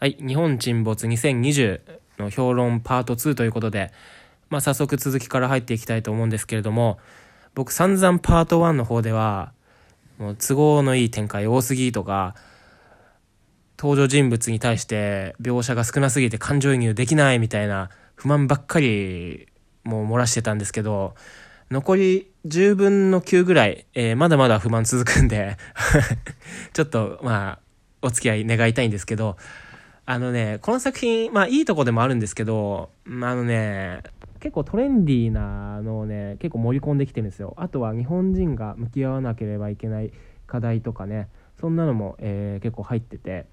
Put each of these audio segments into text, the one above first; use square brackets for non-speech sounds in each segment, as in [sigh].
はい、日本沈没2020の評論パート2ということで、まあ早速続きから入っていきたいと思うんですけれども、僕散々パート1の方では、もう都合のいい展開多すぎとか、登場人物に対して描写が少なすぎて感情移入できないみたいな不満ばっかりもう漏らしてたんですけど、残り10分の9ぐらい、えー、まだまだ不満続くんで [laughs] ちょっとまあ、お付き合い願いたいんですけど、あのね、この作品、まあいいとこでもあるんですけど、あのね、結構トレンディーなのをね、結構盛り込んできてるんですよ。あとは日本人が向き合わなければいけない課題とかね、そんなのも、えー、結構入ってて、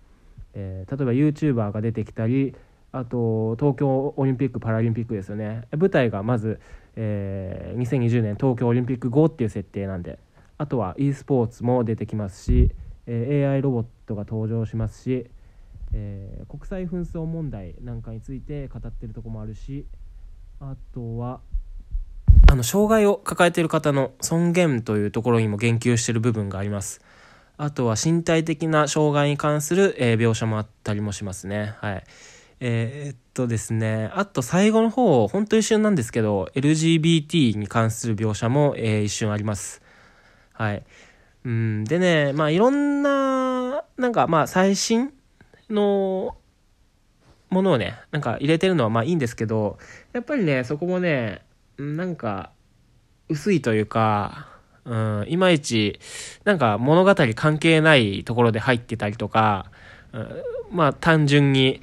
えー、例えば YouTuber が出てきたり、あと東京オリンピック・パラリンピックですよね。舞台がまず、えー、2020年東京オリンピック後っていう設定なんで、あとは e スポーツも出てきますし、え AI ロボットが登場しますし、えー、国際紛争問題なんかについて語ってるとこもあるしあとはあの障害を抱えている方の尊厳というところにも言及している部分があります。あとは身体的な障害に関する、えー、描写もあったりもしますね。はい。えー、っとですねあと最後の方ほんと一瞬なんですけど LGBT に関する描写も、えー、一瞬あります。はい。うん。でねまあいろんななんかまあ最新のものをね、なんか入れてるのはまあいいんですけど、やっぱりね、そこもね、なんか、薄いというか、うん、いまいち、なんか物語関係ないところで入ってたりとか、うん、まあ単純に、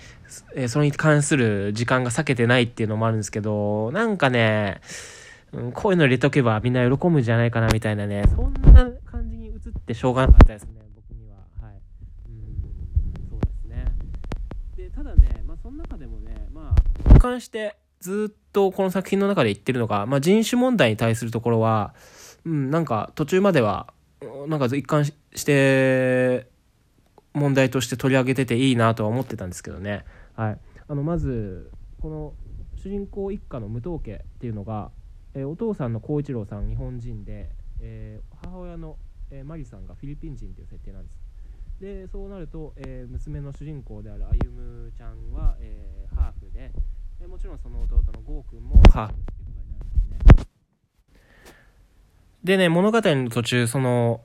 えそれに関する時間が避けてないっていうのもあるんですけど、なんかね、うん、こういうの入れとけばみんな喜ぶんじゃないかなみたいなね、そんな感じに映ってしょうがなかったですね。貫してずっとこの作品の中で言ってるのが、まあ、人種問題に対するところは、うん、なんか途中まではなんか一貫して問題として取り上げてていいなとは思ってたんですけどね。はい、あのまずこの主人公一家の武藤家っていうのが、えー、お父さんの光一郎さん日本人で、えー、母親の、えー、マリさんがフィリピン人という設定なんです。でそうなると、え娘の主人公である歩ちゃんは、えハーフで、でもちろんその弟のゴーくんもハーフっていうことになるんでね。でね、物語の途中、その、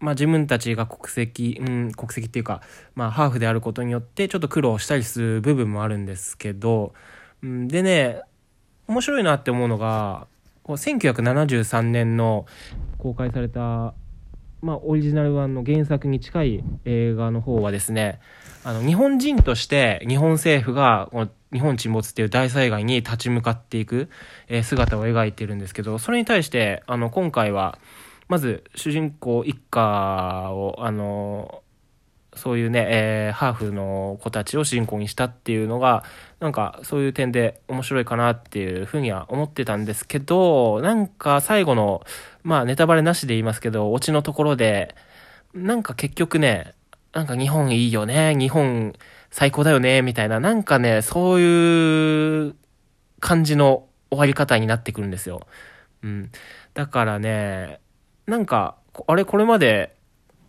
まあ自分たちが国籍、うん、国籍っていうか、まあハーフであることによってちょっと苦労したりする部分もあるんですけど、うん、でね、面白いなって思うのが、こう1973年の公開された、まあ、オリジナル版の原作に近い映画の方はですね、あの、日本人として日本政府が、この日本沈没っていう大災害に立ち向かっていく、え、姿を描いてるんですけど、それに対して、あの、今回は、まず、主人公一家を、あの、そういうね、えー、ハーフの子たちを主人公にしたっていうのが、なんかそういう点で面白いかなっていうふうには思ってたんですけど、なんか最後の、まあネタバレなしで言いますけど、オチのところで、なんか結局ね、なんか日本いいよね、日本最高だよね、みたいな、なんかね、そういう感じの終わり方になってくるんですよ。うん。だからね、なんか、あれ、これまで、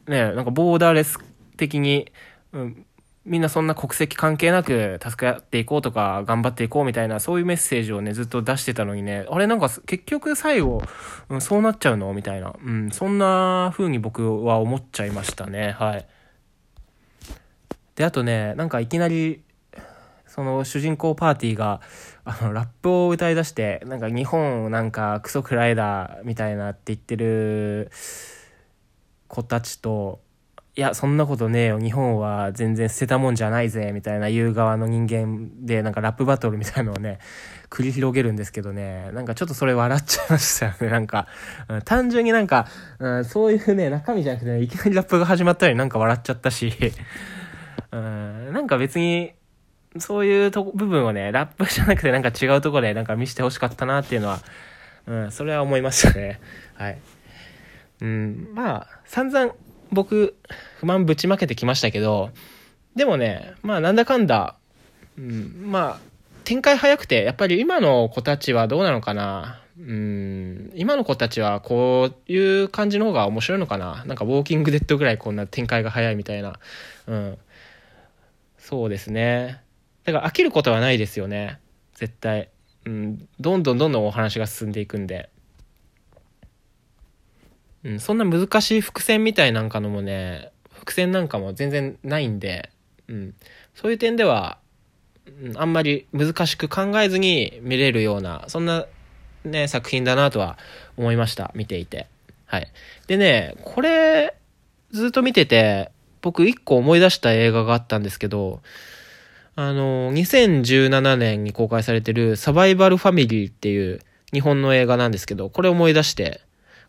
ね、なんかボーダーレス的に、うん、みんなそんな国籍関係なく助け合っていこうとか頑張っていこうみたいなそういうメッセージをねずっと出してたのにねあれなんか結局最後、うん、そうなっちゃうのみたいな、うん、そんな風に僕は思っちゃいましたねはい。で、あとね、なんかいきなり、その主人公パーティーが、あの、ラップを歌い出して、なんか日本なんかクソくらいだ、みたいなって言ってる子たちと、いや、そんなことねえよ。日本は全然捨てたもんじゃないぜ。みたいな言う側の人間で、なんかラップバトルみたいなのをね、[laughs] 繰り広げるんですけどね、なんかちょっとそれ笑っちゃいましたよね。なんか、単純になんか、うん、そういうね、中身じゃなくてね、いきなりラップが始まったようになんか笑っちゃったし、[laughs] うん、なんか別に、そういうと部分をね、ラップじゃなくてなんか違うとこでなんか見せてほしかったなっていうのは、うん、それは思いましたね。はい。うん、まあ、散々僕、不満ぶちまけてきましたけど、でもね、まあなんだかんだ、うん、まあ、展開早くて、やっぱり今の子たちはどうなのかな。うん、今の子たちはこういう感じの方が面白いのかな。なんかウォーキングデッドぐらいこんな展開が早いみたいな。うん。そうですね。だから飽きることはないですよね。絶対。うん。どんどんどんどんお話が進んでいくんで。うん、そんな難しい伏線みたいなんかのもね、伏線なんかも全然ないんで、うん。そういう点では、あんまり難しく考えずに見れるような、そんなね、作品だなとは思いました。見ていて。はい。でね、これ、ずっと見てて、僕一個思い出した映画があったんですけど、あの、2017年に公開されてるサバイバルファミリーっていう日本の映画なんですけど、これ思い出して、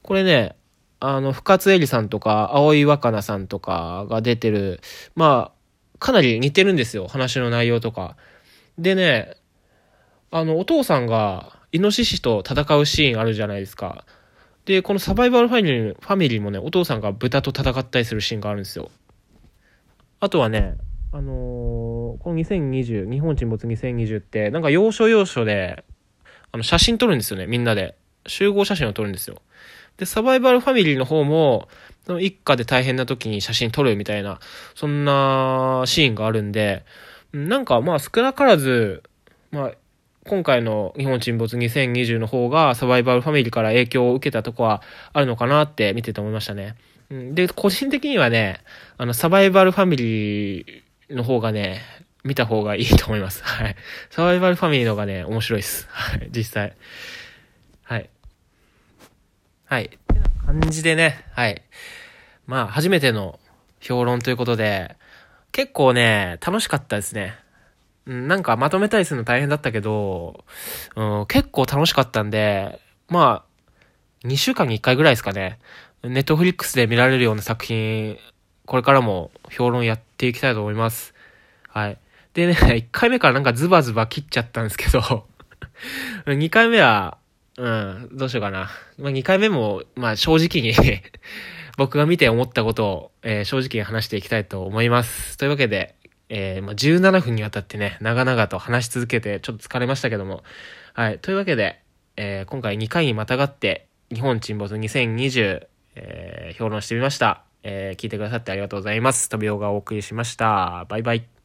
これね、あの、深津絵里さんとか、青井若菜さんとかが出てる、まあ、かなり似てるんですよ、話の内容とか。でね、あの、お父さんが、イノシシと戦うシーンあるじゃないですか。で、このサバイバルファミリー、ファミリーもね、お父さんが豚と戦ったりするシーンがあるんですよ。あとはね、あのー、この2020、日本沈没2020って、なんか要所要所で、あの、写真撮るんですよね、みんなで。集合写真を撮るんですよ。で、サバイバルファミリーの方も、その一家で大変な時に写真撮るみたいな、そんなシーンがあるんで、なんかまあ少なからず、まあ今回の日本沈没2020の方がサバイバルファミリーから影響を受けたとこはあるのかなって見てて思いましたね。で、個人的にはね、あの、サバイバルファミリーの方がね、見た方がいいと思います。はい。サバイバルファミリーの方がね、面白いです。はい。実際。はい。はい。ってな感じでね、はい。まあ、初めての評論ということで、結構ね、楽しかったですね。なんかまとめたりするの大変だったけど、うん、結構楽しかったんで、まあ、2週間に1回ぐらいですかね。ネットフリックスで見られるような作品、これからも評論やっていきたいと思います。はい。でね、[laughs] 1回目からなんかズバズバ切っちゃったんですけど [laughs] 2回目は、うん、どうしようかな。まあ、2回目も、まあ正直に [laughs] 僕が見て思ったことを、えー、正直に話していきたいと思います。というわけで、えー、まあ、17分にわたってね、長々と話し続けてちょっと疲れましたけども。はい。というわけで、えー、今回2回にまたがって、日本沈没2020、え、評論してみました。え、聞いてくださってありがとうございます。飛びオがお送りしました。バイバイ。